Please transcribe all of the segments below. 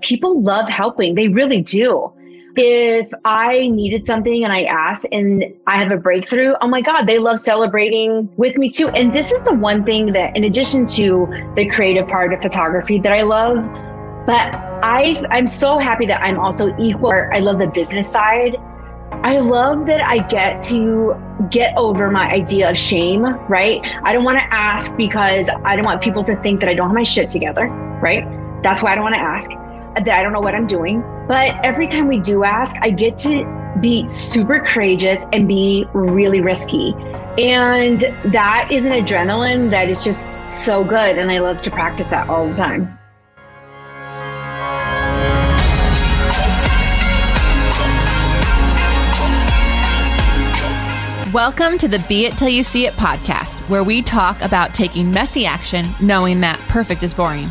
people love helping. They really do. If I needed something and I asked and I have a breakthrough, oh my God, they love celebrating with me too. And this is the one thing that, in addition to the creative part of photography that I love, but I, I'm so happy that I'm also equal. I love the business side. I love that I get to get over my idea of shame, right? I don't want to ask because I don't want people to think that I don't have my shit together, right? That's why I don't want to ask that I don't know what I'm doing. But every time we do ask, I get to be super courageous and be really risky. And that is an adrenaline that is just so good. And I love to practice that all the time. Welcome to the Be It Till You See It podcast, where we talk about taking messy action knowing that perfect is boring.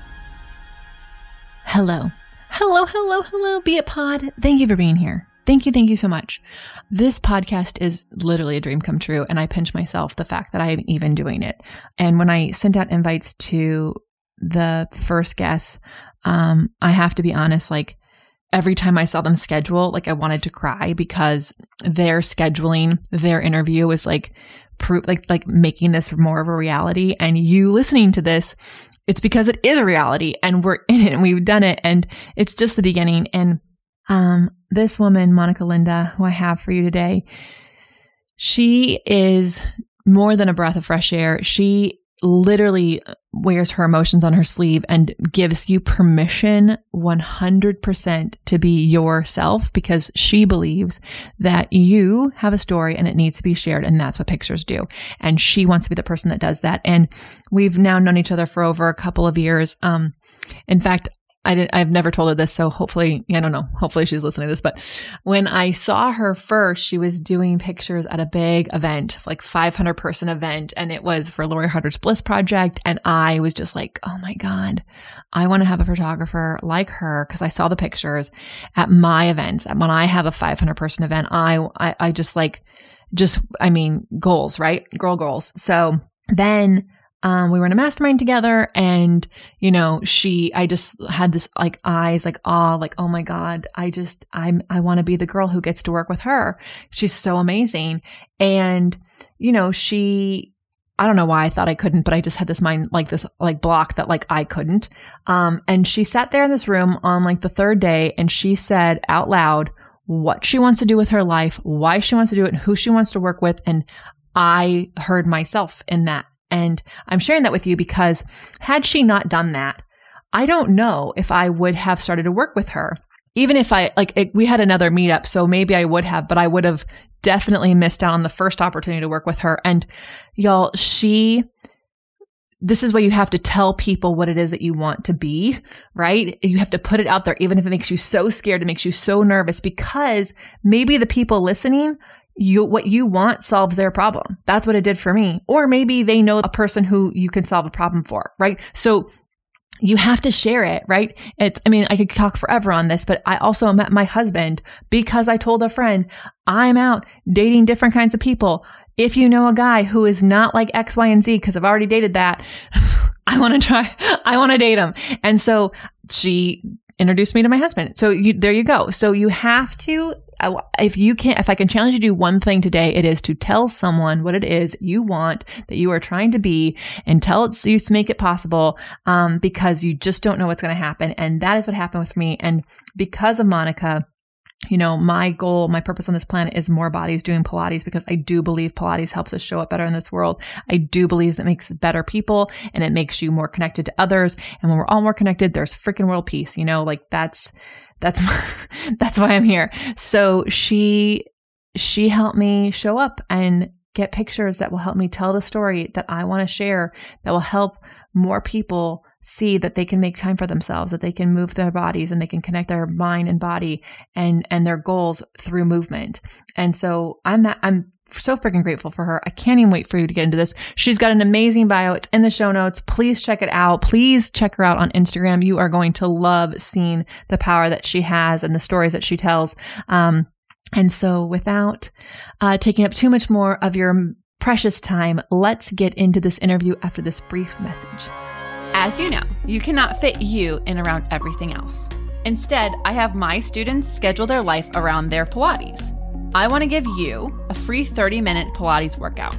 Hello. Hello, hello, hello, Be It Pod. Thank you for being here. Thank you, thank you so much. This podcast is literally a dream come true, and I pinch myself the fact that I am even doing it. And when I sent out invites to the first guests, um, I have to be honest, like every time I saw them schedule, like I wanted to cry because their scheduling their interview was like proof, like like making this more of a reality. And you listening to this it's because it is a reality and we're in it and we've done it and it's just the beginning. And um, this woman, Monica Linda, who I have for you today, she is more than a breath of fresh air. She literally wears her emotions on her sleeve and gives you permission 100% to be yourself because she believes that you have a story and it needs to be shared. And that's what pictures do. And she wants to be the person that does that. And we've now known each other for over a couple of years. Um, in fact, I didn't, I've never told her this, so hopefully, I don't know. Hopefully she's listening to this. But when I saw her first, she was doing pictures at a big event, like 500 person event, and it was for Lori Harder's Bliss Project. And I was just like, oh my God, I want to have a photographer like her because I saw the pictures at my events. And when I have a 500 person event, I, I, I just like, just, I mean, goals, right? Girl goals. So then um, we were in a mastermind together and, you know, she, I just had this like eyes, like awe, like, oh my God, I just, I'm, I want to be the girl who gets to work with her. She's so amazing. And, you know, she, I don't know why I thought I couldn't, but I just had this mind, like this, like block that like I couldn't. Um, and she sat there in this room on like the third day and she said out loud, what she wants to do with her life, why she wants to do it, and who she wants to work with. And I heard myself in that. And I'm sharing that with you because had she not done that, I don't know if I would have started to work with her. Even if I, like, it, we had another meetup, so maybe I would have, but I would have definitely missed out on the first opportunity to work with her. And y'all, she, this is why you have to tell people what it is that you want to be, right? You have to put it out there, even if it makes you so scared, it makes you so nervous, because maybe the people listening you what you want solves their problem. That's what it did for me. Or maybe they know a person who you can solve a problem for, right? So you have to share it, right? It's, I mean, I could talk forever on this, but I also met my husband because I told a friend, I'm out dating different kinds of people. If you know a guy who is not like X, Y, and Z, because I've already dated that, I want to try, I want to date him. And so she introduced me to my husband. So you, there you go. So you have to if you can't, if I can challenge you to do one thing today, it is to tell someone what it is you want that you are trying to be and tell it, so you make it possible, um, because you just don't know what's going to happen. And that is what happened with me. And because of Monica, you know, my goal, my purpose on this planet is more bodies doing Pilates because I do believe Pilates helps us show up better in this world. I do believe it makes better people and it makes you more connected to others. And when we're all more connected, there's freaking world peace, you know, like that's, that's that's why I'm here. So she she helped me show up and get pictures that will help me tell the story that I want to share that will help more people see that they can make time for themselves, that they can move their bodies and they can connect their mind and body and, and their goals through movement. And so I'm that, I'm so freaking grateful for her. I can't even wait for you to get into this. She's got an amazing bio. It's in the show notes. Please check it out. Please check her out on Instagram. You are going to love seeing the power that she has and the stories that she tells. Um, and so without uh, taking up too much more of your precious time, let's get into this interview after this brief message. As you know, you cannot fit you in around everything else. Instead, I have my students schedule their life around their Pilates. I want to give you a free 30-minute Pilates workout.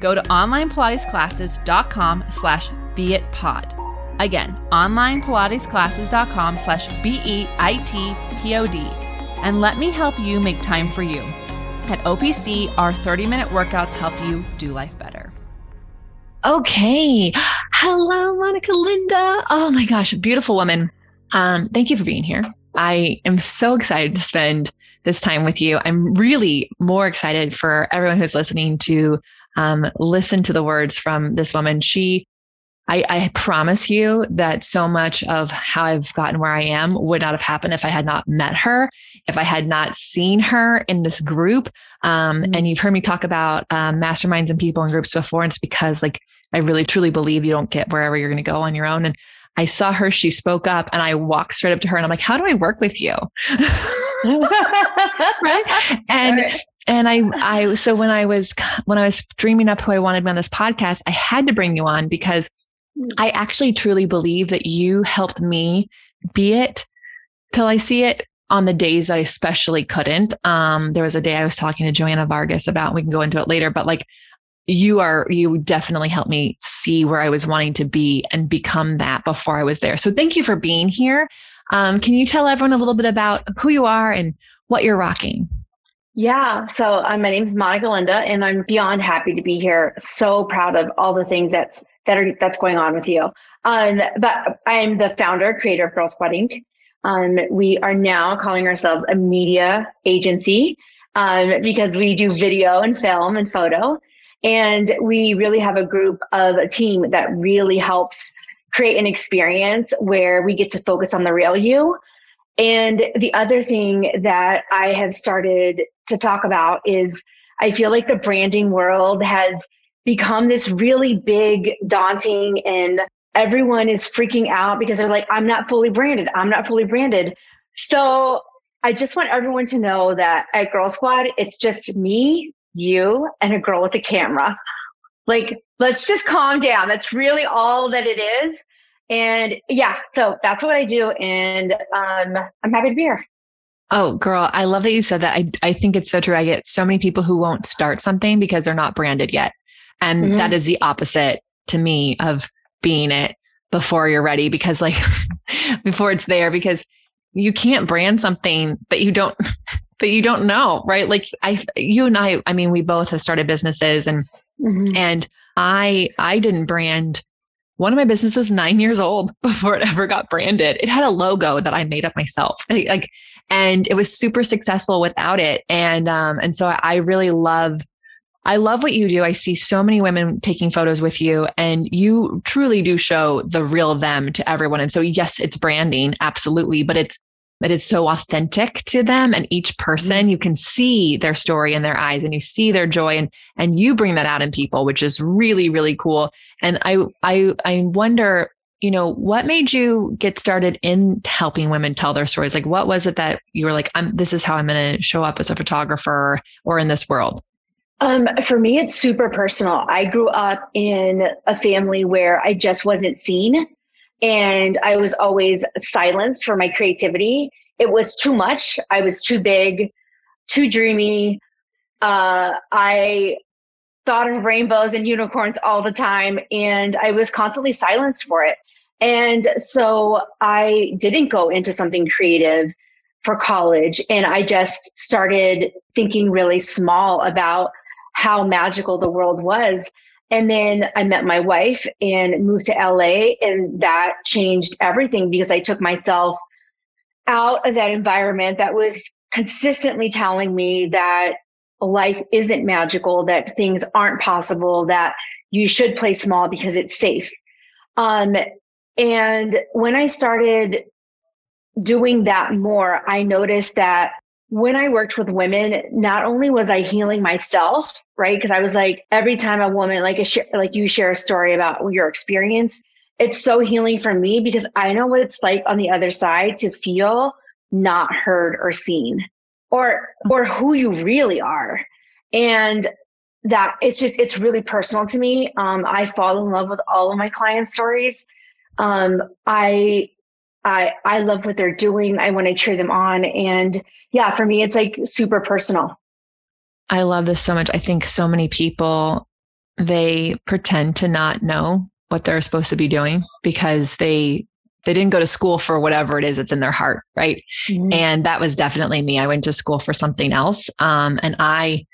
Go to onlinepilatesclasses.com slash beitpod. Again, onlinepilatesclasses.com slash B-E-I-T-P-O-D. And let me help you make time for you. At OPC, our 30-minute workouts help you do life better. Okay. Hello, Monica Linda. Oh my gosh, beautiful woman. Um, thank you for being here. I am so excited to spend this time with you. I'm really more excited for everyone who's listening to um, listen to the words from this woman. She, I, I promise you that so much of how I've gotten where I am would not have happened if I had not met her, if I had not seen her in this group. Um, mm-hmm. And you've heard me talk about um, masterminds and people in groups before. And it's because like I really truly believe you don't get wherever you're going to go on your own. And I saw her, she spoke up, and I walked straight up to her and I'm like, How do I work with you? right. And right. and I I so when I was when I was dreaming up who I wanted to be on this podcast, I had to bring you on because. I actually truly believe that you helped me be it till I see it on the days I especially couldn't. Um, there was a day I was talking to Joanna Vargas about, we can go into it later, but like you are, you definitely helped me see where I was wanting to be and become that before I was there. So thank you for being here. Um, can you tell everyone a little bit about who you are and what you're rocking? Yeah. So uh, my name is Monica Linda, and I'm beyond happy to be here. So proud of all the things that's that are that's going on with you. Um, but I'm the founder, creator of Girl Squad Inc. Um, we are now calling ourselves a media agency um, because we do video and film and photo, and we really have a group of a team that really helps create an experience where we get to focus on the real you. And the other thing that I have started to talk about is I feel like the branding world has become this really big, daunting, and everyone is freaking out because they're like, I'm not fully branded. I'm not fully branded. So I just want everyone to know that at Girl Squad, it's just me, you, and a girl with a camera. Like, let's just calm down. That's really all that it is. And yeah, so that's what I do. And um, I'm happy to be here. Oh, girl, I love that you said that. I, I think it's so true. I get so many people who won't start something because they're not branded yet. And mm-hmm. that is the opposite to me of being it before you're ready because like before it's there because you can't brand something that you don't that you don't know, right? Like I you and I I mean we both have started businesses and Mm-hmm. And I I didn't brand one of my businesses was nine years old before it ever got branded. It had a logo that I made up myself. Like, and it was super successful without it. And um, and so I really love I love what you do. I see so many women taking photos with you, and you truly do show the real them to everyone. And so, yes, it's branding, absolutely, but it's it is so authentic to them and each person mm-hmm. you can see their story in their eyes and you see their joy and and you bring that out in people which is really really cool and i i i wonder you know what made you get started in helping women tell their stories like what was it that you were like i'm this is how i'm going to show up as a photographer or in this world um, for me, it's super personal. I grew up in a family where I just wasn't seen and I was always silenced for my creativity. It was too much. I was too big, too dreamy. Uh, I thought of rainbows and unicorns all the time, and I was constantly silenced for it. And so I didn't go into something creative for college, and I just started thinking really small about how magical the world was. And then I met my wife and moved to LA, and that changed everything because I took myself out of that environment that was consistently telling me that life isn't magical, that things aren't possible, that you should play small because it's safe. Um, And when I started doing that more, I noticed that when I worked with women, not only was I healing myself, right? Because I was like, every time a woman, like a like you share a story about your experience, it's so healing for me because I know what it's like on the other side to feel not heard or seen, or or who you really are, and that it's just it's really personal to me. Um, I fall in love with all of my client stories. Um, I I I love what they're doing. I want to cheer them on. And yeah, for me, it's like super personal. I love this so much. I think so many people they pretend to not know what they're supposed to be doing because they they didn't go to school for whatever it is that's in their heart, right? Mm-hmm. And that was definitely me. I went to school for something else. Um, and I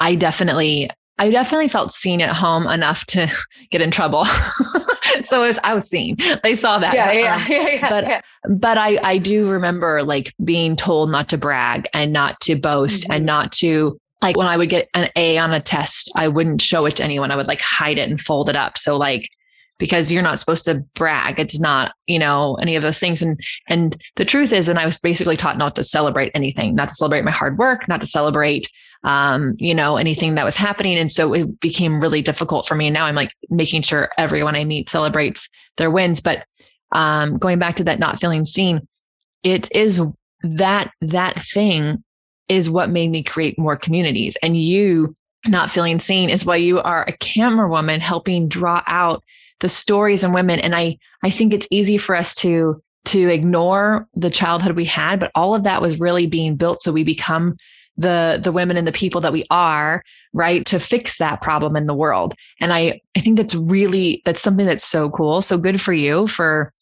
I definitely I definitely felt seen at home enough to get in trouble. so was, I was seen. They saw that. Yeah, yeah, um, yeah, yeah, But yeah. but I I do remember like being told not to brag and not to boast mm-hmm. and not to like when I would get an A on a test, I wouldn't show it to anyone. I would like hide it and fold it up. So like because you're not supposed to brag. It's not, you know, any of those things. And and the truth is, and I was basically taught not to celebrate anything, not to celebrate my hard work, not to celebrate um, you know, anything that was happening. And so it became really difficult for me. And now I'm like making sure everyone I meet celebrates their wins. But um, going back to that not feeling seen, it is that that thing is what made me create more communities. And you not feeling seen is why you are a camera woman helping draw out the stories and women. And I I think it's easy for us to to ignore the childhood we had, but all of that was really being built so we become the the women and the people that we are right to fix that problem in the world. And i i think that's really that's something that's so cool. So good for you for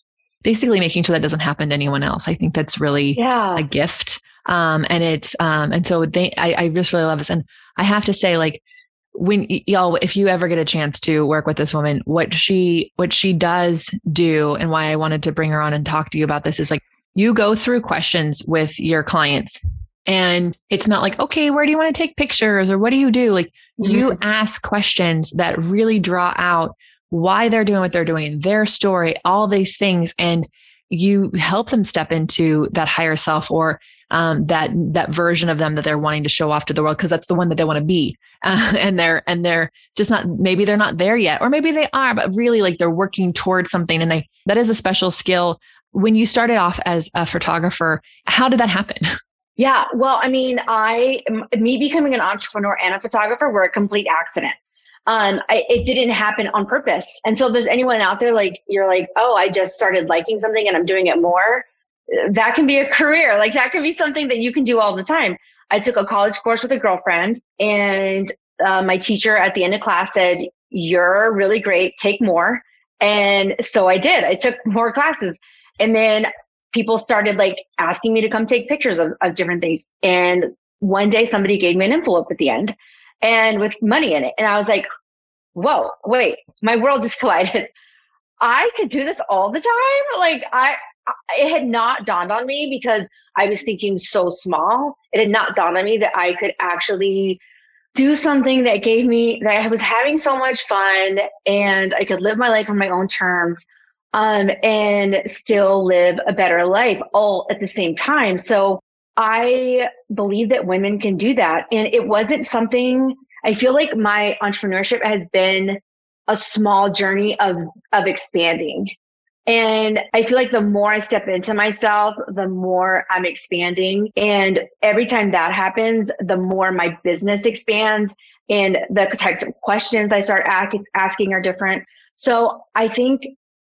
basically making sure that doesn't happen to anyone else. I think that's really yeah. a gift. Um and it's um and so they I, I just really love this. And i have to say like when y'all if you ever get a chance to work with this woman what she what she does do and why i wanted to bring her on and talk to you about this is like you go through questions with your clients and it's not like, okay, where do you want to take pictures or what do you do? Like mm-hmm. you ask questions that really draw out why they're doing what they're doing, their story, all these things. And you help them step into that higher self or um, that that version of them that they're wanting to show off to the world because that's the one that they want to be uh, and they're and they're just not maybe they're not there yet or maybe they are but really like they're working towards something and I that is a special skill when you started off as a photographer how did that happen Yeah. Well, I mean, I, me becoming an entrepreneur and a photographer were a complete accident. Um, I, it didn't happen on purpose. And so if there's anyone out there, like, you're like, oh, I just started liking something and I'm doing it more. That can be a career. Like that can be something that you can do all the time. I took a college course with a girlfriend and uh, my teacher at the end of class said, you're really great. Take more. And so I did. I took more classes. And then people started like asking me to come take pictures of, of different things. And one day somebody gave me an envelope at the end and with money in it. And I was like, whoa, wait, my world just collided. I could do this all the time. Like I, it had not dawned on me because I was thinking so small. It had not dawned on me that I could actually do something that gave me that I was having so much fun and I could live my life on my own terms um, and still live a better life all at the same time. So I believe that women can do that. And it wasn't something I feel like my entrepreneurship has been a small journey of, of expanding. And I feel like the more I step into myself, the more I'm expanding. And every time that happens, the more my business expands and the types of questions I start asking are different. So I think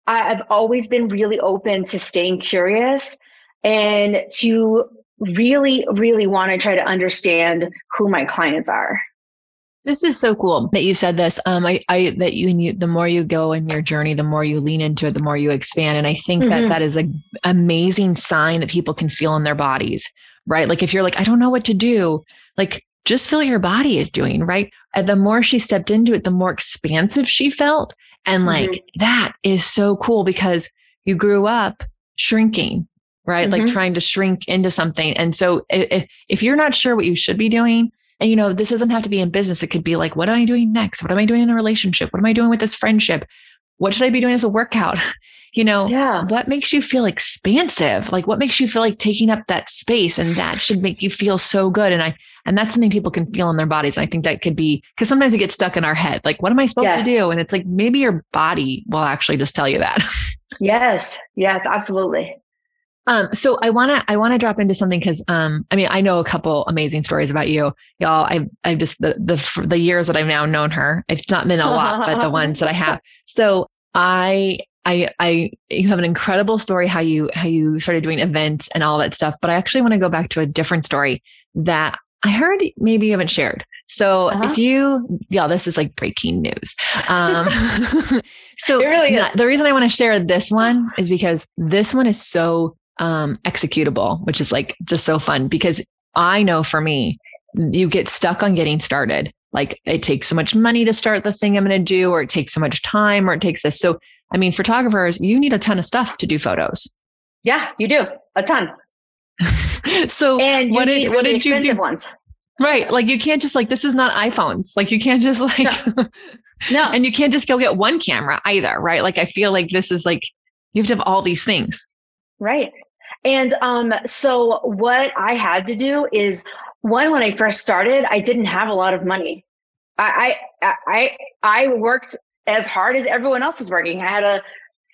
I've always been really open to staying curious and to really, really want to try to understand who my clients are. This is so cool that you said this. Um, I, I that you, you, the more you go in your journey, the more you lean into it, the more you expand. And I think mm-hmm. that that is an amazing sign that people can feel in their bodies, right? Like if you're like, I don't know what to do, like just feel your body is doing, right? And the more she stepped into it, the more expansive she felt. And like mm-hmm. that is so cool because you grew up shrinking, right? Mm-hmm. Like trying to shrink into something. And so if, if you're not sure what you should be doing, and you know, this doesn't have to be in business. It could be like, what am I doing next? What am I doing in a relationship? What am I doing with this friendship? What should I be doing as a workout? you know, yeah. what makes you feel expansive? Like what makes you feel like taking up that space? And that should make you feel so good. And I, and that's something people can feel in their bodies. I think that could be because sometimes we get stuck in our head. Like, what am I supposed yes. to do? And it's like maybe your body will actually just tell you that. yes. Yes, absolutely. Um, so I want to I want to drop into something because um, I mean I know a couple amazing stories about you, y'all. I've I've just the the the years that I've now known her. It's not been a lot, but the ones that I have. So I I I you have an incredible story how you how you started doing events and all that stuff. But I actually want to go back to a different story that I heard maybe you haven't shared. So uh-huh. if you, yeah, this is like breaking news. Um, so really the reason I want to share this one is because this one is so um, executable, which is like just so fun because I know for me, you get stuck on getting started. Like it takes so much money to start the thing I'm going to do, or it takes so much time, or it takes this. So, I mean, photographers, you need a ton of stuff to do photos. Yeah, you do a ton. so, and what did really what did you do? Ones. Right, like you can't just like this is not iPhones. Like you can't just like no. no, and you can't just go get one camera either. Right, like I feel like this is like you have to have all these things. Right. And um, so what I had to do is one, when I first started, I didn't have a lot of money. I, I, I, I worked as hard as everyone else was working. I had a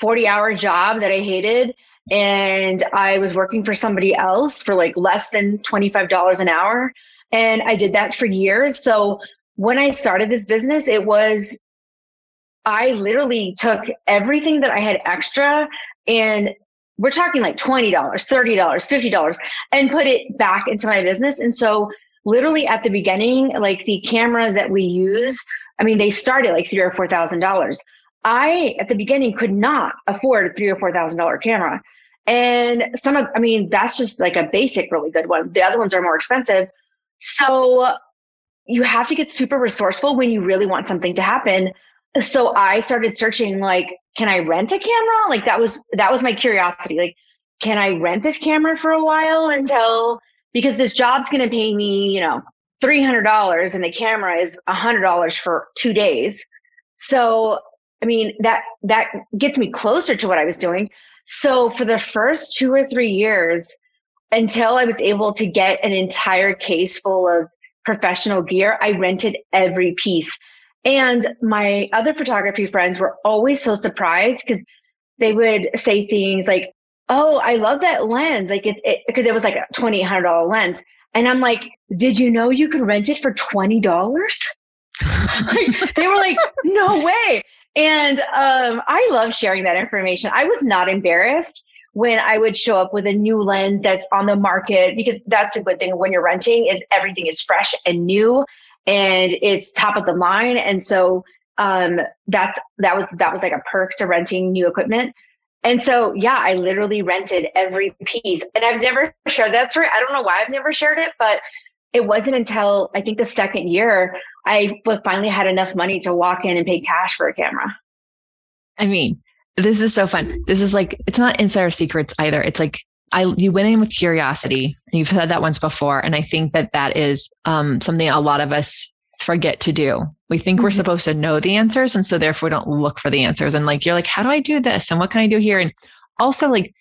40 hour job that I hated and I was working for somebody else for like less than $25 an hour. And I did that for years. So when I started this business, it was, I literally took everything that I had extra and we're talking like $20, $30, $50 and put it back into my business. And so literally at the beginning, like the cameras that we use, I mean, they started like three or four thousand dollars. I at the beginning could not afford a three or four thousand dollar camera. And some of I mean, that's just like a basic really good one. The other ones are more expensive. So you have to get super resourceful when you really want something to happen. So I started searching like can I rent a camera? Like that was that was my curiosity. Like, can I rent this camera for a while until because this job's gonna pay me, you know, three hundred dollars and the camera is a hundred dollars for two days. So I mean that that gets me closer to what I was doing. So for the first two or three years, until I was able to get an entire case full of professional gear, I rented every piece. And my other photography friends were always so surprised because they would say things like, Oh, I love that lens. Like it's it, because it was like a $2,800 lens. And I'm like, did you know you could rent it for $20? like, they were like, no way. And um, I love sharing that information. I was not embarrassed when I would show up with a new lens that's on the market because that's a good thing when you're renting is everything is fresh and new and it's top of the line. And so um, that's that was that was like a perk to renting new equipment. And so, yeah, I literally rented every piece. And I've never shared that story. I don't know why I've never shared it, but it wasn't until I think the second year I finally had enough money to walk in and pay cash for a camera. I mean, this is so fun. This is like, it's not insider secrets either. It's like I you went in with curiosity. You've said that once before, and I think that that is um, something a lot of us forget to do. We think mm-hmm. we're supposed to know the answers, and so therefore we don't look for the answers. And like you're like, how do I do this? And what can I do here? And also like,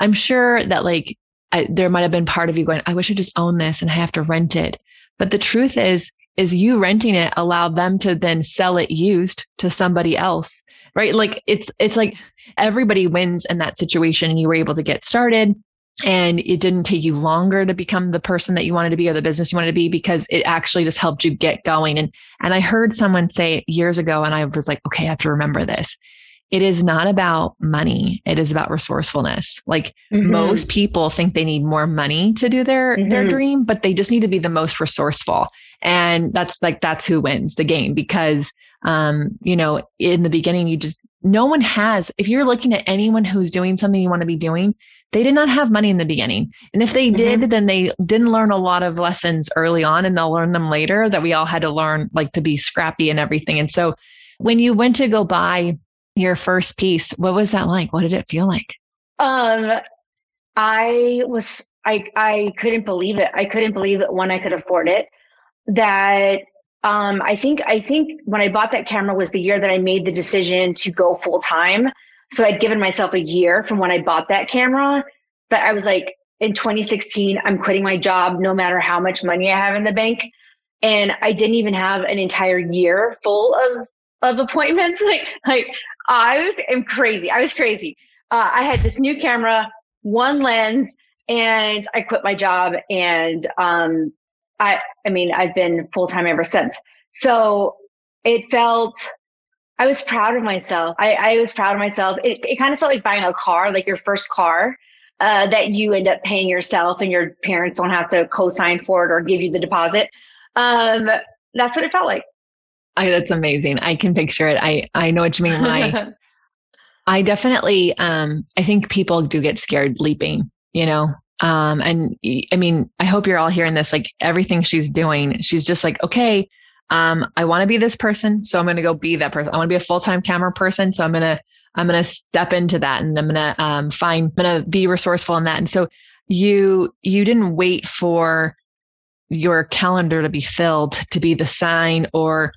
I'm sure that like I, there might have been part of you going, I wish I just owned this and I have to rent it. But the truth is, is you renting it allowed them to then sell it used to somebody else right like it's it's like everybody wins in that situation and you were able to get started and it didn't take you longer to become the person that you wanted to be or the business you wanted to be because it actually just helped you get going. And and i heard someone say years ago and i was like okay i have to remember this. It is not about money. It is about resourcefulness. Like mm-hmm. most people think they need more money to do their mm-hmm. their dream but they just need to be the most resourceful. And that's like that's who wins the game because um you know in the beginning you just no one has if you're looking at anyone who's doing something you want to be doing they did not have money in the beginning and if they did mm-hmm. then they didn't learn a lot of lessons early on and they'll learn them later that we all had to learn like to be scrappy and everything and so when you went to go buy your first piece. What was that like? What did it feel like? Um, I was I I couldn't believe it. I couldn't believe it when I could afford it. That um, I think I think when I bought that camera was the year that I made the decision to go full time. So I'd given myself a year from when I bought that camera that I was like, in 2016, I'm quitting my job no matter how much money I have in the bank. And I didn't even have an entire year full of, of appointments. Like, like I was am crazy. I was crazy. Uh, I had this new camera, one lens, and I quit my job. And um, I, I mean, I've been full time ever since. So it felt I was proud of myself. I, I was proud of myself. It, it kind of felt like buying a car, like your first car, uh, that you end up paying yourself and your parents don't have to co-sign for it or give you the deposit. Um, that's what it felt like. I, that's amazing. I can picture it. I, I know what you mean. I, I definitely, um, I think people do get scared leaping, you know, um, and I mean, I hope you're all hearing this, like everything she's doing, she's just like, okay, um, I want to be this person. So I'm going to go be that person. I want to be a full-time camera person. So I'm going to, I'm going to step into that and I'm going to, um, find, I'm going to be resourceful in that. And so you, you didn't wait for your calendar to be filled to be the sign or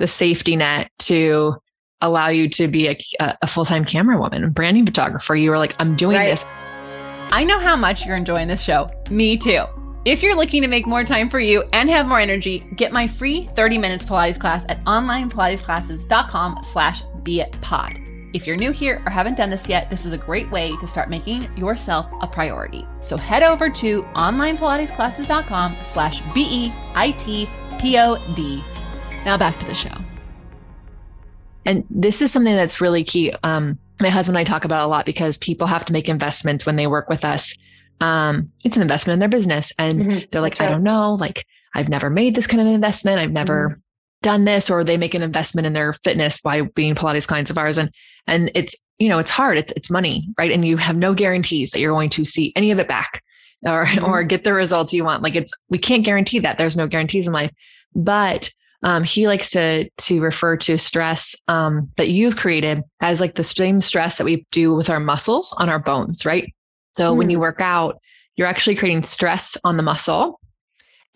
the safety net to allow you to be a, a full-time camera woman, branding photographer. You were like, I'm doing right. this. I know how much you're enjoying this show. Me too. If you're looking to make more time for you and have more energy, get my free 30 minutes Pilates class at onlinepilatesclasses.com slash pod. If you're new here or haven't done this yet, this is a great way to start making yourself a priority. So head over to onlinepilatesclasses.com slash B-E-I-T-P-O-D. Now back to the show. And this is something that's really key. Um, my husband and I talk about a lot because people have to make investments when they work with us um, it's an investment in their business. And mm-hmm. they're like, right. I don't know, like I've never made this kind of investment. I've never mm-hmm. done this, or they make an investment in their fitness by being Pilates clients of ours. And, and it's, you know, it's hard. It's, it's money, right? And you have no guarantees that you're going to see any of it back or, mm-hmm. or get the results you want. Like it's, we can't guarantee that there's no guarantees in life, but um, he likes to to refer to stress um, that you've created as like the same stress that we do with our muscles on our bones, right? So mm. when you hmm. work out, you're actually creating stress on the muscle.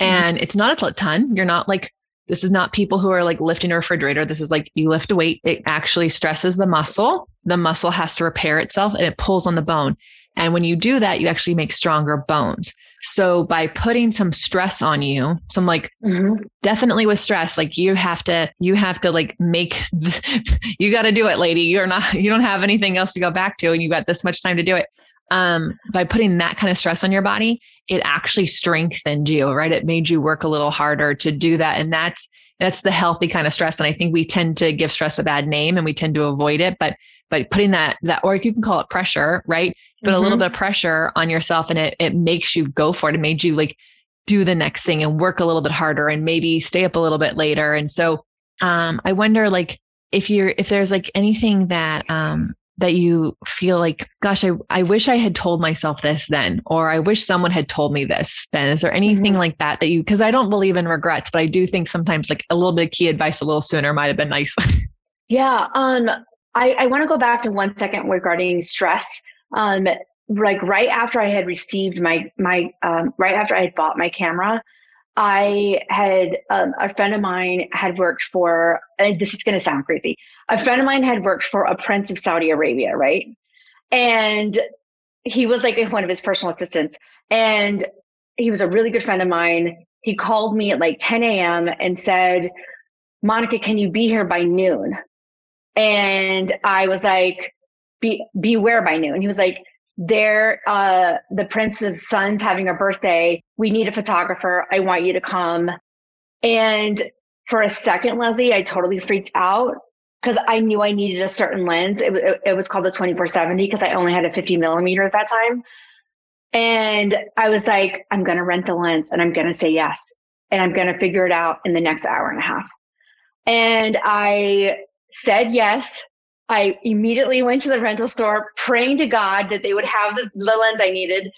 Hmm. And mm. it's not a ton. You're not like, this is not people who are like lifting a refrigerator. This is like you lift a weight, it actually stresses the muscle. The muscle has to repair itself and it pulls on the bone. And when you do that, you actually make stronger bones. So by putting some stress on you, some like mm-hmm. definitely with stress, like you have to, you have to like make, you got to do it, lady. You're not, you don't have anything else to go back to and you got this much time to do it um, by putting that kind of stress on your body, it actually strengthened you, right? It made you work a little harder to do that. And that's, that's the healthy kind of stress. And I think we tend to give stress a bad name and we tend to avoid it. But, but putting that, that, or you can call it pressure, right? Put mm-hmm. a little mm-hmm. bit of pressure on yourself and it, it makes you go for it. It made you like do the next thing and work a little bit harder and maybe stay up a little bit later. And so, um, I wonder like, if you're if there's like anything that um that you feel like, gosh, I, I wish I had told myself this then, or I wish someone had told me this then? Is there anything mm-hmm. like that that you, because I don't believe in regrets, but I do think sometimes like a little bit of key advice a little sooner might have been nice. yeah. Um, I, I want to go back to one second regarding stress. Um, like right after I had received my, my, um, right after I had bought my camera, I had um, a friend of mine had worked for, this is going to sound crazy. A friend of mine had worked for a prince of Saudi Arabia, right? And he was like one of his personal assistants. And he was a really good friend of mine. He called me at like 10 a.m. and said, Monica, can you be here by noon? And I was like, be, beware by noon. He was like, there uh the prince's son's having a birthday. We need a photographer. I want you to come. And for a second lesley i totally freaked out because i knew i needed a certain lens. It, it, it was called the 2470 because i only had a 50 millimeter at that time. And i was like i'm to rent the lens and i'm to say yes and i'm to figure it out in the next hour and a half. And i said yes I immediately went to the rental store praying to God that they would have the, the lens I needed.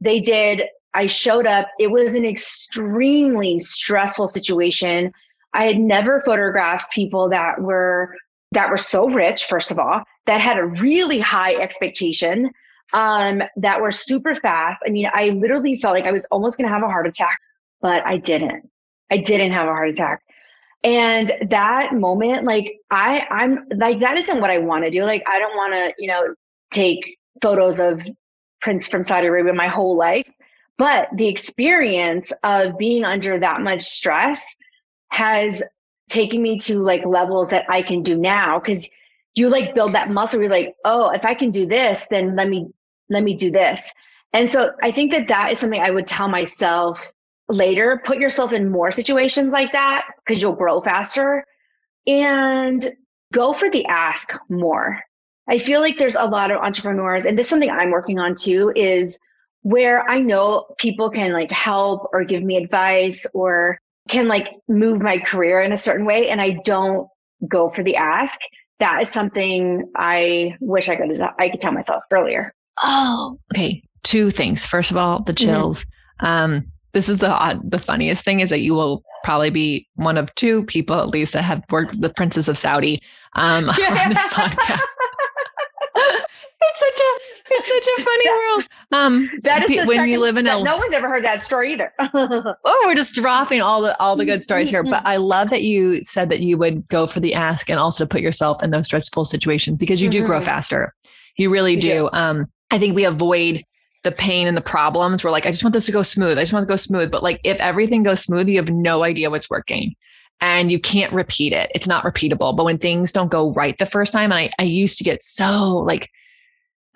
They did. I showed up. It was an extremely stressful situation. I had never photographed people that were that were so rich, first of all, that had a really high expectation, um, that were super fast. I mean, I literally felt like I was almost gonna have a heart attack, but I didn't. I didn't have a heart attack. And that moment, like I, I'm like, that isn't what I want to do. Like, I don't want to, you know, take photos of Prince from Saudi Arabia my whole life. But the experience of being under that much stress has taken me to like levels that I can do now. Cause you like build that muscle. You're like, oh, if I can do this, then let me, let me do this. And so I think that that is something I would tell myself later. Put yourself in more situations like that because you'll grow faster and go for the ask more. I feel like there's a lot of entrepreneurs, and this is something I'm working on too, is where I know people can like help or give me advice or can like move my career in a certain way. And I don't go for the ask. That is something I wish I could I could tell myself earlier. Oh, okay. Two things. First of all, the mm-hmm. chills. Mm-hmm. Um, this is the odd, the funniest thing is that you will probably be one of two people at least that have worked with the Princess of Saudi um, yeah. on this podcast. it's such a it's such a funny world. Um, that is when you live in a no one's ever heard that story either. oh, we're just dropping all the all the good stories here. But I love that you said that you would go for the ask and also put yourself in those stressful situations because you mm-hmm. do grow mm-hmm. faster. You really do. do. Um, I think we avoid the pain and the problems. We're like, I just want this to go smooth. I just want to go smooth. But like, if everything goes smooth, you have no idea what's working and you can't repeat it. It's not repeatable. But when things don't go right the first time, and I, I used to get so like,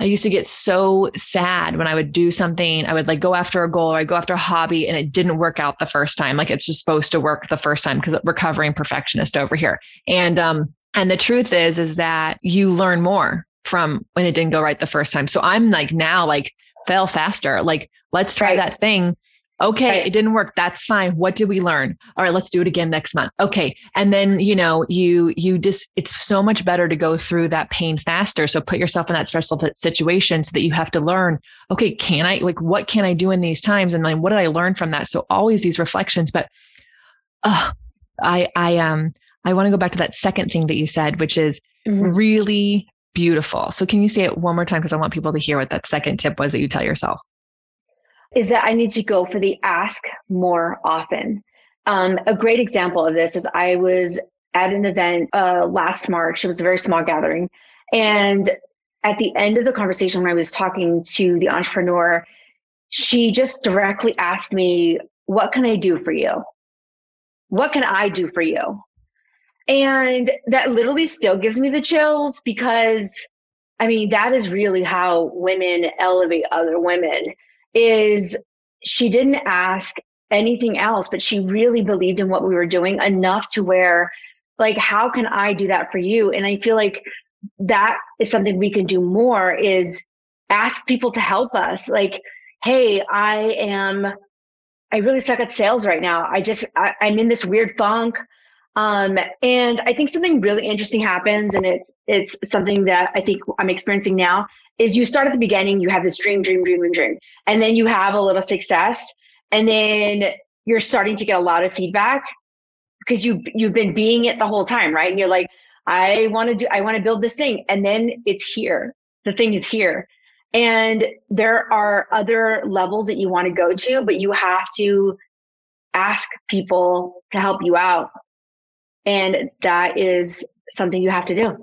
I used to get so sad when I would do something. I would like go after a goal or I go after a hobby and it didn't work out the first time. Like it's just supposed to work the first time because recovering perfectionist over here. And um, and the truth is, is that you learn more from when it didn't go right the first time. So I'm like now like fail faster. Like let's try right. that thing Okay, right. it didn't work. That's fine. What did we learn? All right, let's do it again next month. Okay. And then, you know, you you just it's so much better to go through that pain faster. So put yourself in that stressful situation so that you have to learn, okay, can I like what can I do in these times and then what did I learn from that? So always these reflections, but uh I I um I want to go back to that second thing that you said, which is mm-hmm. really beautiful. So can you say it one more time because I want people to hear what that second tip was that you tell yourself? is that I need to go for the ask more often. Um, a great example of this is I was at an event uh, last March. It was a very small gathering. And at the end of the conversation, when I was talking to the entrepreneur, she just directly asked me, What can I do for you? What can I do for you? And that literally still gives me the chills because I mean, that is really how women elevate other women is she didn't ask anything else, but she really believed in what we were doing enough to where, like, how can I do that for you? And I feel like that is something we can do more is ask people to help us. Like, hey, I am, I really suck at sales right now. I just, I, I'm in this weird funk. Um, and I think something really interesting happens, and it's it's something that I think I'm experiencing now is you start at the beginning, you have this dream, dream, dream, dream, dream, and then you have a little success, and then you're starting to get a lot of feedback because you you've been being it the whole time, right? And you're like, I want to do, I want to build this thing, and then it's here. The thing is here, and there are other levels that you want to go to, but you have to ask people to help you out, and that is something you have to do.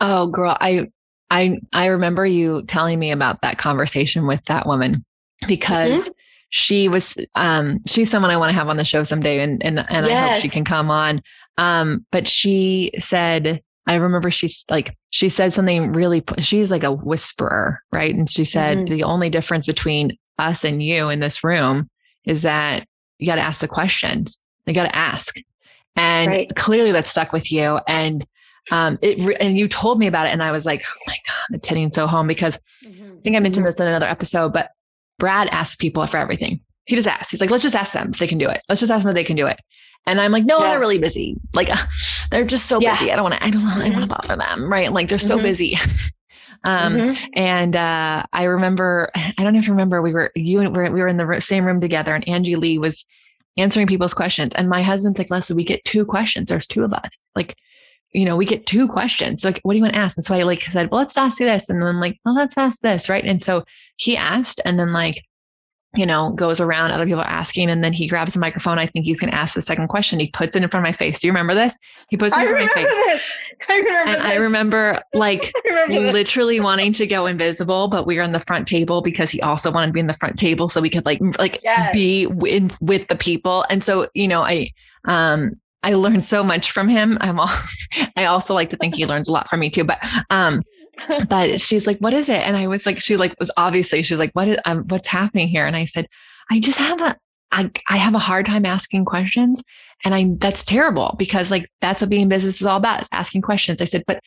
Oh, girl, I I I remember you telling me about that conversation with that woman because mm-hmm. she was um she's someone I want to have on the show someday and and and yes. I hope she can come on. Um but she said I remember she's like she said something really she's like a whisperer, right? And she said mm-hmm. the only difference between us and you in this room is that you got to ask the questions. You got to ask. And right. clearly that stuck with you and um, it re- and you told me about it, and I was like, oh my god, it's hitting so home because mm-hmm. I think I mentioned mm-hmm. this in another episode, but Brad asks people for everything. He just asks. He's like, let's just ask them if they can do it. Let's just ask them if they can do it. And I'm like, no, yeah. they're really busy. Like, uh, they're just so yeah. busy. I don't want to. I don't. Mm-hmm. I want to bother them, right? Like, they're so mm-hmm. busy. um, mm-hmm. and uh, I remember. I don't even remember. We were you and we were in the same room together, and Angie Lee was answering people's questions, and my husband's like, Lesley, we get two questions. There's two of us. Like, you know, we get two questions. Like, what do you want to ask? And so I like said, well, let's ask you this. And then like, well, let's ask this. Right. And so he asked, and then like you know, goes around, other people are asking, and then he grabs a microphone. I think he's going to ask the second question. He puts it in front of my face. Do you remember this? He puts it in front of my face. This. I remember and this. I remember like I remember this. literally wanting to go invisible, but we were on the front table because he also wanted to be in the front table so we could like like Yes. be with with the people. And so, you know, I um I learned so much from him. I'm all, I also like to think he learns a lot from me too. But um but she's like, what is it? And I was like, she like was obviously, she's like, what is, um, what's happening here? And I said, I just have a, I, I have a hard time asking questions. And I, that's terrible because like, that's what being in business is all about is asking questions. I said, but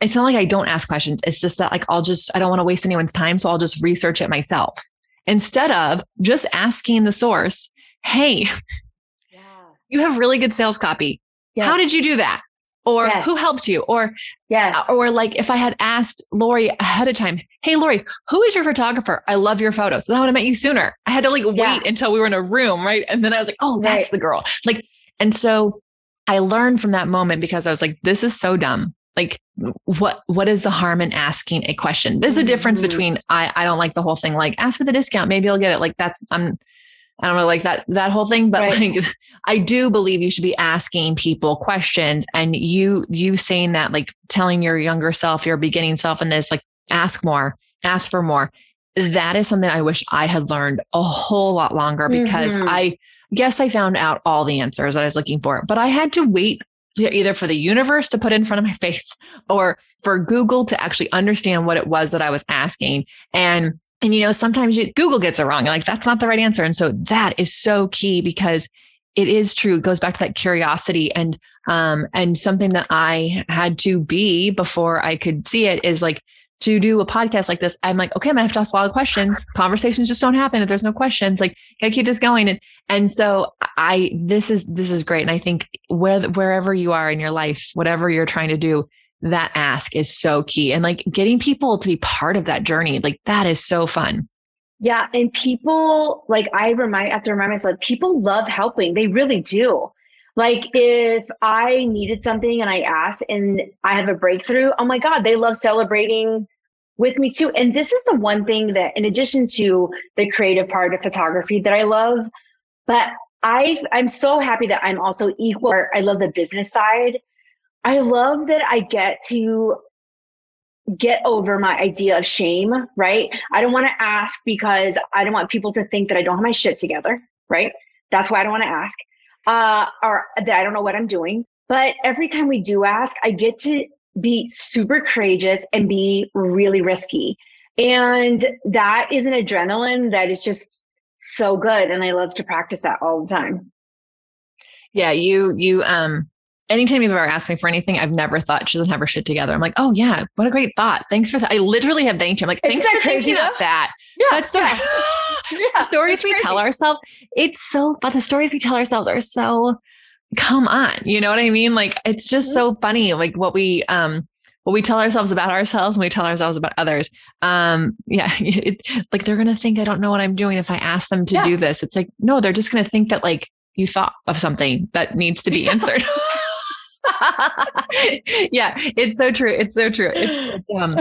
it's not like I don't ask questions. It's just that like, I'll just, I don't want to waste anyone's time. So I'll just research it myself instead of just asking the source, Hey, you have really good sales copy. Yes. How did you do that? Or Yes. who helped you? Or Yes. or like if I had asked Lori ahead of time, hey Lori, who is your photographer? I love your photos. and I would have met you sooner. I had to like Yeah. wait until we were in a room, right? And then I was like, oh, that's Right. the girl. Like, and so I learned from that moment because I was like, this is so dumb. Like, what what is the harm in asking a question? There's a difference Mhm. between I I don't like the whole thing. Like, ask for the discount, maybe I'll get it. Like that's I'm I don't really like that that whole thing, but Right. like I do believe you should be asking people questions and you you saying that like telling your younger self, your beginning self in this, like ask more, ask for more. That is something I wish I had learned a whole lot longer because Mhm. I guess I found out all the answers that I was looking for, but I had to wait either for the universe to put in front of my face or for Google to actually understand what it was that I was asking. And and you know, sometimes you, Google gets it wrong. Like, that's not the right answer. And so that is so key because it is true. It goes back to that curiosity and um and something that I had to be before I could see it is like to do a podcast like this, I'm like, okay, I'm gonna have to ask a lot of questions. Conversations just don't happen if there's no questions. Like, gotta keep this going. And and so I this is this is great. And I think where wherever you are in your life, whatever you're trying to do, that ask is so key. And like getting people to be part of that journey, like that is so fun. Yeah. And people, like, I remind, have to remind myself, people love helping. They really do. Like, if I needed something and I asked and I have a breakthrough, oh my God, they love celebrating with me too. And this is the one thing that, in addition to the creative part of photography that I love, but I, I'm so happy that I'm also equal. I love the business side. I love that I get to get over my idea of shame, right? I don't want to ask because I don't want people to think that I don't have my shit together, right? That's why I don't want to ask, uh, or that I don't know what I'm doing. But every time we do ask, I get to be super courageous and be really risky. And that is an adrenaline that is just so good. And I love to practice that all the time. Yeah, you you um anytime you've ever asked me for anything, I've never thought she doesn't have her shit together. I'm like, oh yeah, what a great thought. Thanks for that. I literally have thanked you. I'm like, Isn't thanks that for thinking crazy of that. Yeah. That's so yeah. stories we crazy. tell ourselves. It's so but the stories we tell ourselves are so come on. You know what I mean? Like it's just so funny. Like what we um what we tell ourselves about ourselves and we tell ourselves about others. Um, yeah, it, like they're gonna think I don't know what I'm doing if I ask them to Yeah. do this. It's like no, they're just gonna think that like you thought of something that needs to be answered. yeah, it's so true. It's so true. It's, it's um,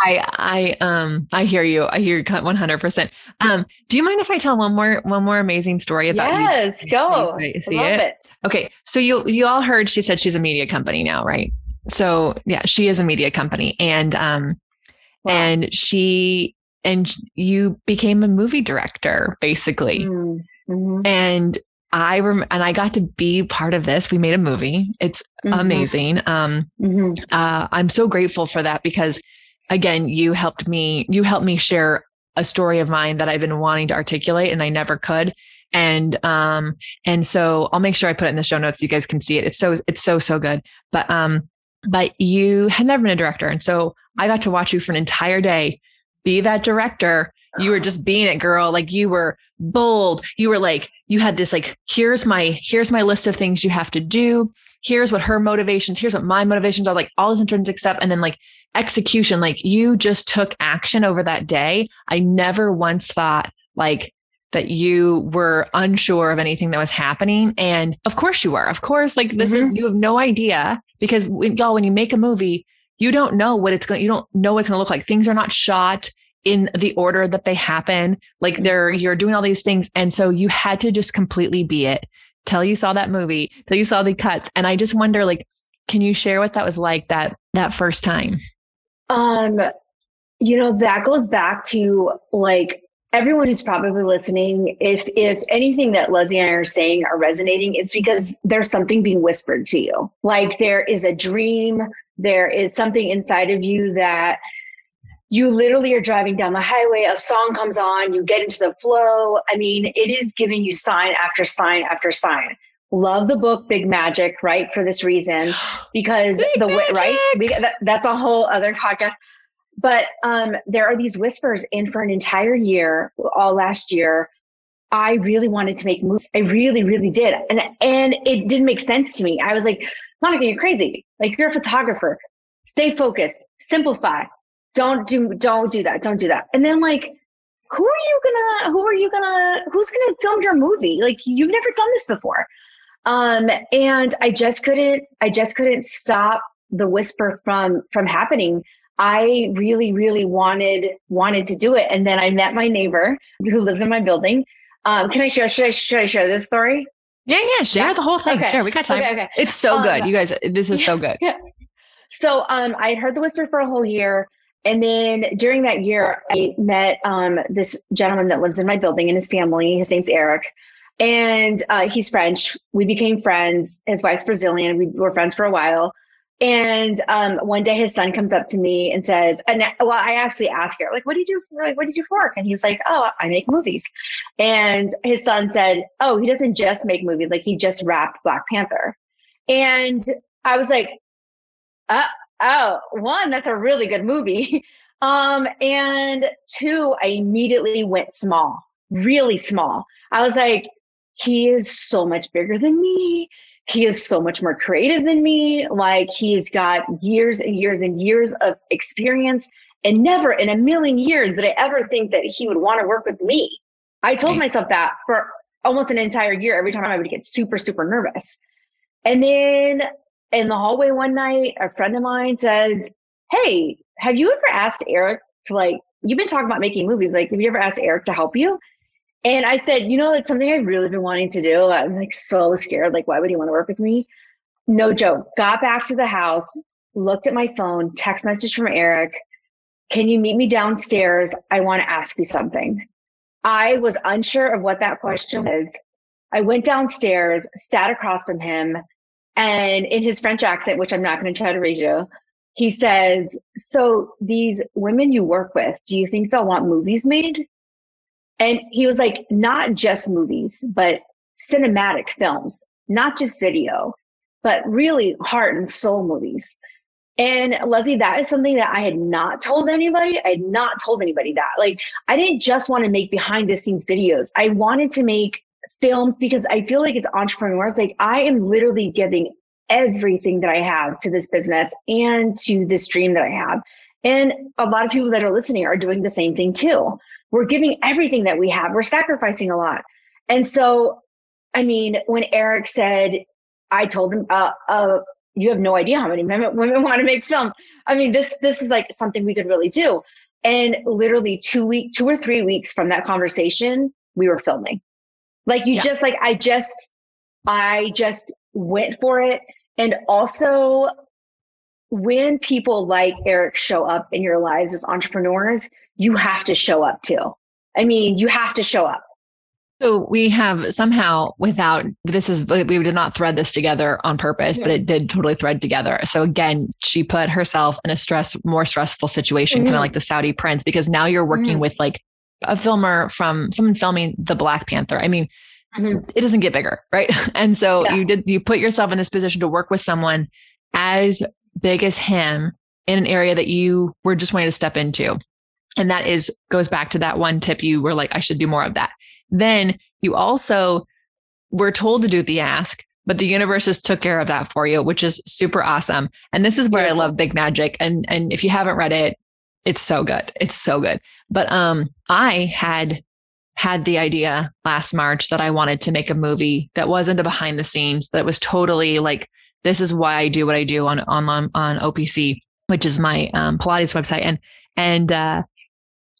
I I um I hear you. I hear you 100%. Um, do you mind if I tell one more one more amazing story about you? yes, go. You see it? it. Okay, so you you all heard she said she's a media company now, right? So yeah, she is a media company, and um, Wow. and she and you became a movie director basically, Mm, mhm, and I rem- and I got to be part of this. We made a movie. It's mhm, amazing. Um, mhm. uh, I'm so grateful for that because, again, you helped me. You helped me share a story of mine that I've been wanting to articulate, and I never could. And um, and so I'll make sure I put it in the show notes so you guys can see it. It's so it's so so good. But um, but you had never been a director, and so I got to watch you for an entire day be that director. You were just being it, girl. Like you were bold. You were like, you had this like, here's my, here's my list of things you have to do. Here's what her motivations, here's what my motivations are, like all this intrinsic stuff. And then like execution, like you just took action over that day. I never once thought like that you were unsure of anything that was happening. And of course you were. Of course, like this is, mm-hmm. you have no idea because when, y'all, when you make a movie, you don't know what it's going, you don't know what it's going to look like. Things are not shot in the order that they happen. Like they're, you're doing all these things. And so you had to just completely be it till you saw that movie, till you saw the cuts. And I just wonder, like, can you share what that was like that, that first time? Um, you know, that goes back to like everyone who's probably listening, if if anything that Lesley and I are saying are resonating, it's because there's something being whispered to you. Like there is a dream, there is something inside of you that you literally are driving down the highway, a song comes on, you get into the flow. I mean, it is giving you sign after sign after sign. Love the book Big Magic, right? For this reason, because Big the Magic! right, we, that, that's a whole other podcast. But um, there are these whispers, and for an entire year, all last year, I really wanted to make movies. I really, really did, and and it didn't make sense to me. I was like, Monica, you're crazy. Like you're a photographer. Stay focused. Simplify. Don't do don't do that. Don't do that. And then like, who are you gonna? Who are you gonna? Who's gonna film your movie? Like you've never done this before. Um, and I just couldn't. I just couldn't stop the whisper from from happening. I really, really wanted wanted to do it, and then I met my neighbor who lives in my building. Um, can I share? Should I should I share this story? Yeah, yeah. Share Yeah? the whole thing. Okay. Sure, we got time. Okay, okay. It's so Um, good. You guys, this is so good. yeah. So um, I had heard the whisper for a whole year. And then during that year, I met um, this gentleman that lives in my building and his family. His name's Eric. And uh, he's French. We became friends. His wife's Brazilian. We were friends for a while. And um, one day his son comes up to me and says, and well, I actually asked her, like, what do you do for, like, what do you do for work? And he's like, oh, I make movies. And his son said, oh, he doesn't just make movies. Like he just wrapped Black Panther. And I was like, uh, oh, one, that's a really good movie. Um, and two, I immediately went small, really small. I was like, he is so much bigger than me. He is so much more creative than me. Like he's got years and years and years of experience. And never in a million years did I ever think that he would want to work with me. I told myself that for almost an entire year. Every time I would get super, super nervous. And then in the hallway one night, a friend of mine says, Hey, have you ever asked Eric to like, you've been talking about making movies. Like, have you ever asked Eric to help you? And I said, you know, it's something I've really been wanting to do. I'm like so scared. Like, why would he want to work with me? No joke. Got back to the house, looked at my phone, text message from Eric. Can you meet me downstairs? I want to ask you something. I was unsure of what that question was. I went downstairs, sat across from him, and in his French accent, which I'm not going to try to read you, he says, So these women you work with, do you think they'll want movies made? And he was like, Not just movies, but cinematic films, not just video, but really heart and soul movies. And Lesley, that is something that I had not told anybody. I had not told anybody that. Like, I didn't just want to make behind the scenes videos. I wanted to make films because I feel like as entrepreneurs, like I am literally giving everything that I have to this business and to this dream that I have. And a lot of people that are listening are doing the same thing too. We're giving everything that we have. We're sacrificing a lot. And so, I mean, when Eric said, I told him, uh, uh, you have no idea how many women, women want to make films. I mean, this, this is like something we could really do. And literally two week, two or three weeks from that conversation, we were filming. Like you Yeah. just like, I just, I just went for it. And also when people like Eric show up in your lives as entrepreneurs, you have to show up too. I mean, you have to show up. So we have somehow, without this is we did not thread this together on purpose, but it did totally thread together. So again, she put herself in a stress, more stressful situation, kind Mhm. of like the Saudi prince, because now you're working Mhm. with like a filmer from someone filming the Black Panther. I mean, Mhm. it doesn't get bigger, right? And so Yeah. you did you put yourself in this position to work with someone as big as him in an area that you were just wanting to step into. And that is goes back to that one tip you were like, I should do more of that. Then you also were told to do the ask, but the universe just took care of that for you, which is super awesome. And this is where I love Big Magic. And and if you haven't read it, it's so good. It's so good. But um I had had the idea last March that I wanted to make a movie that wasn't a behind the scenes, that was totally like, this is why I do what I do on on on, OPC, which is my um, Pilates website. And and uh,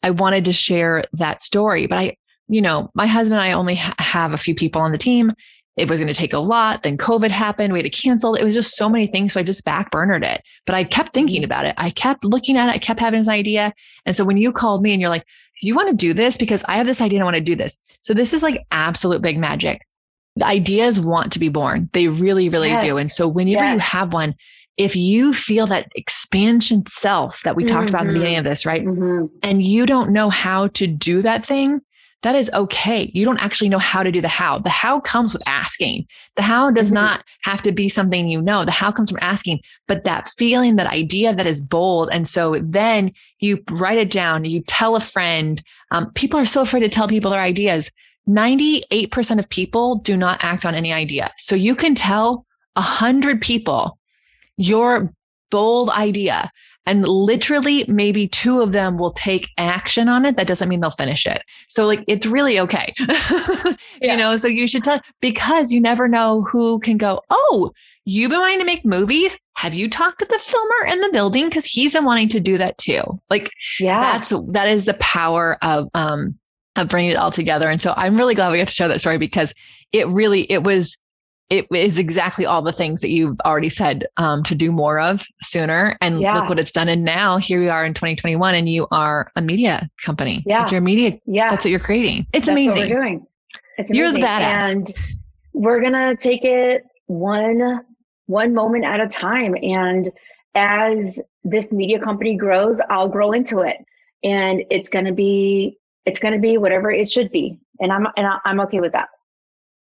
I wanted to share that story. But I, you know, my husband and I only ha- have a few people on the team. It was going to take a lot. Then COVID happened. We had to cancel. It was just so many things. So I just backburnered it. But I kept thinking about it. I kept looking at it. I kept having this idea. And so when you called me and you're like, do you want to do this? Because I have this idea and I want to do this. So this is like absolute big magic. The ideas want to be born. They really, really yes. do. And so whenever yes. you have one, if you feel that expansion self that we mm-hmm. talked about at the beginning of this, right? Mm-hmm. And you don't know how to do that thing, that is okay. You don't actually know how to do the how. The how comes with asking. The how does mm-hmm. not have to be something you know. The how comes from asking, but that feeling, that idea that is bold. And so then you write it down, you tell a friend. Um, people are so afraid to tell people their ideas. 98% of people do not act on any idea. So you can tell a hundred people your bold idea and literally maybe two of them will take action on it. That doesn't mean they'll finish it. So like it's really okay. Yeah. you know so you should tell because you never know who can go oh you've been wanting to make movies. Have you talked to the filmer in the building? Because he's been wanting to do that too. Like yeah. that's that is the power of um of bringing it all together. And so i'm really glad we got to share that story because it really it was it is exactly all the things that you've already said um, to do more of sooner. And yeah. look what it's done. And now here we are in 2021, and you are a media company. Yeah, like you're media. Yeah, that's what you're creating. It's that's amazing. we're doing. It's amazing. You're the badass, and we're gonna take it one one moment at a time. And as this media company grows, I'll grow into it, and it's gonna be it's gonna be whatever it should be, and I'm and I'm okay with that.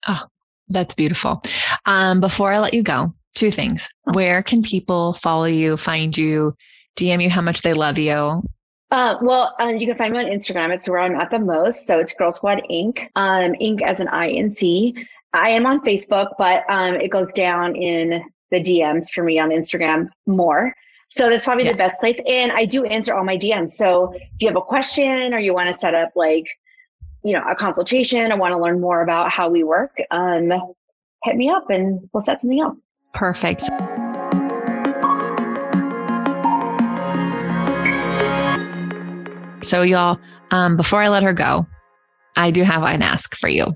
Oh, that's beautiful. Um, before I let you go, two things. Oh. Where can people follow you, find you, DM you how much they love you? Uh, well, um, you can find me on Instagram. It's where I'm at the most. So it's Girl Squad Inc. Um, Inc. as an I N C. I am on Facebook, but um, it goes down in the DMs for me on Instagram more. So that's probably yeah. the best place. And I do answer all my DMs. So if you have a question or you want to set up like you know, a consultation, I want to learn more about how we work, um, hit me up and we'll set something up. Perfect. So, y'all, um, before I let her go, I do have an ask for you.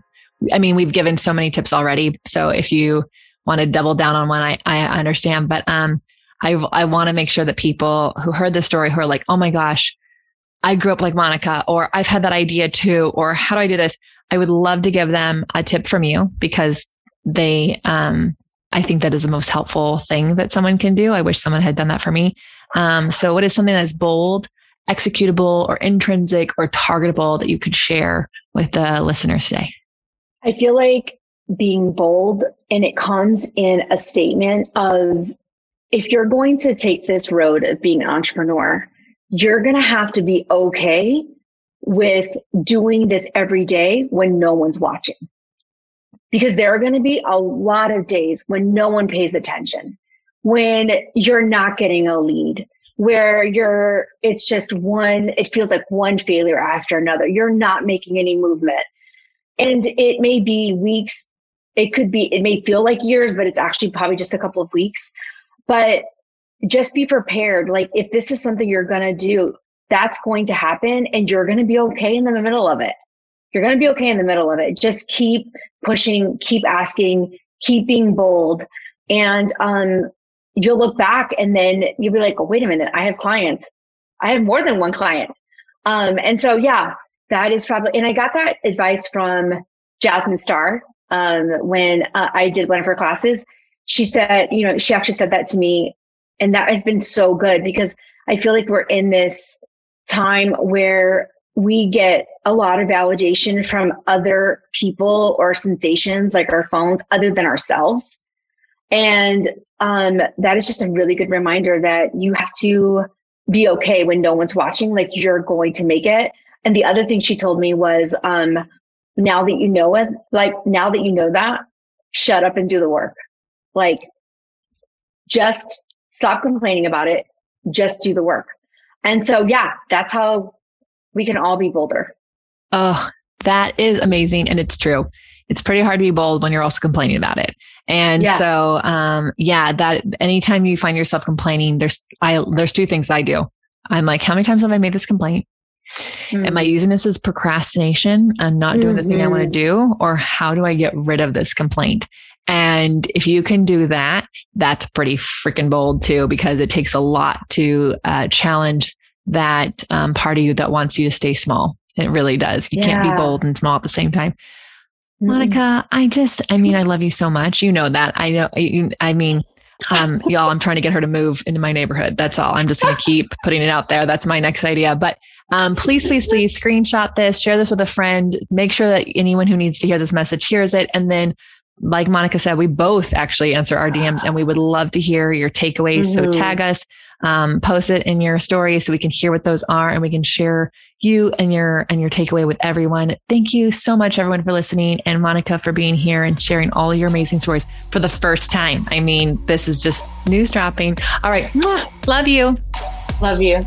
I mean, we've given so many tips already. So, if you want to double down on one, I, I understand. But um, I, I want to make sure that people who heard the story who are like, oh my gosh, I grew up like Monica, or I've had that idea too, or how do I do this? I would love to give them a tip from you because they, um, I think that is the most helpful thing that someone can do. I wish someone had done that for me. Um, so, what is something that's bold, executable, or intrinsic, or targetable that you could share with the listeners today? I feel like being bold, and it comes in a statement of if you're going to take this road of being an entrepreneur, you're going to have to be okay with doing this every day when no one's watching. Because there are going to be a lot of days when no one pays attention, when you're not getting a lead, where you're, it's just one, it feels like one failure after another. You're not making any movement. And it may be weeks. It could be, it may feel like years, but it's actually probably just a couple of weeks. But just be prepared. Like if this is something you're going to do, that's going to happen and you're going to be okay in the middle of it. You're going to be okay in the middle of it. Just keep pushing, keep asking, keep being bold. And, um, you'll look back and then you'll be like, oh, wait a minute. I have clients. I have more than one client. Um, and so, yeah, that is probably, and I got that advice from Jasmine Star, um, when uh, I did one of her classes. She said, you know, she actually said that to me and that has been so good because I feel like we're in this time where we get a lot of validation from other people or sensations like our phones other than ourselves. And um, that is just a really good reminder that you have to be okay when no one's watching, like you're going to make it. And the other thing she told me was, um, now that you know it, like now that you know that, shut up and do the work. Like just stop complaining about it, just do the work. And so, yeah, that's how we can all be bolder. Oh, that is amazing. And it's true. It's pretty hard to be bold when you're also complaining about it. And yeah. so, um, yeah, that anytime you find yourself complaining, there's, I, there's two things I do. I'm like, how many times have I made this complaint? Mm-hmm. Am I using this as procrastination and not doing mm-hmm. the thing I want to mm-hmm. do? Or how do I get rid of this complaint? And if you can do that, that's pretty freaking bold too, because it takes a lot to uh, challenge that um, part of you that wants you to stay small. It really does. You yeah. can't be bold and small at the same time. Mm-hmm. Monica, I just, I mean, I love you so much. You know that. I know, I mean, um, y'all, I'm trying to get her to move into my neighborhood. That's all. I'm just going to keep putting it out there. That's my next idea. But um, please, please, please screenshot this, share this with a friend, make sure that anyone who needs to hear this message hears it. And then like Monica said, we both actually answer our DMs and we would love to hear your takeaways. Mm-hmm. So tag us, um, post it in your story so we can hear what those are and we can share you and your and your takeaway with everyone. Thank you so much everyone for listening and Monica for being here and sharing all your amazing stories for the first time. I mean, this is just news dropping. All right. Love you. Love you.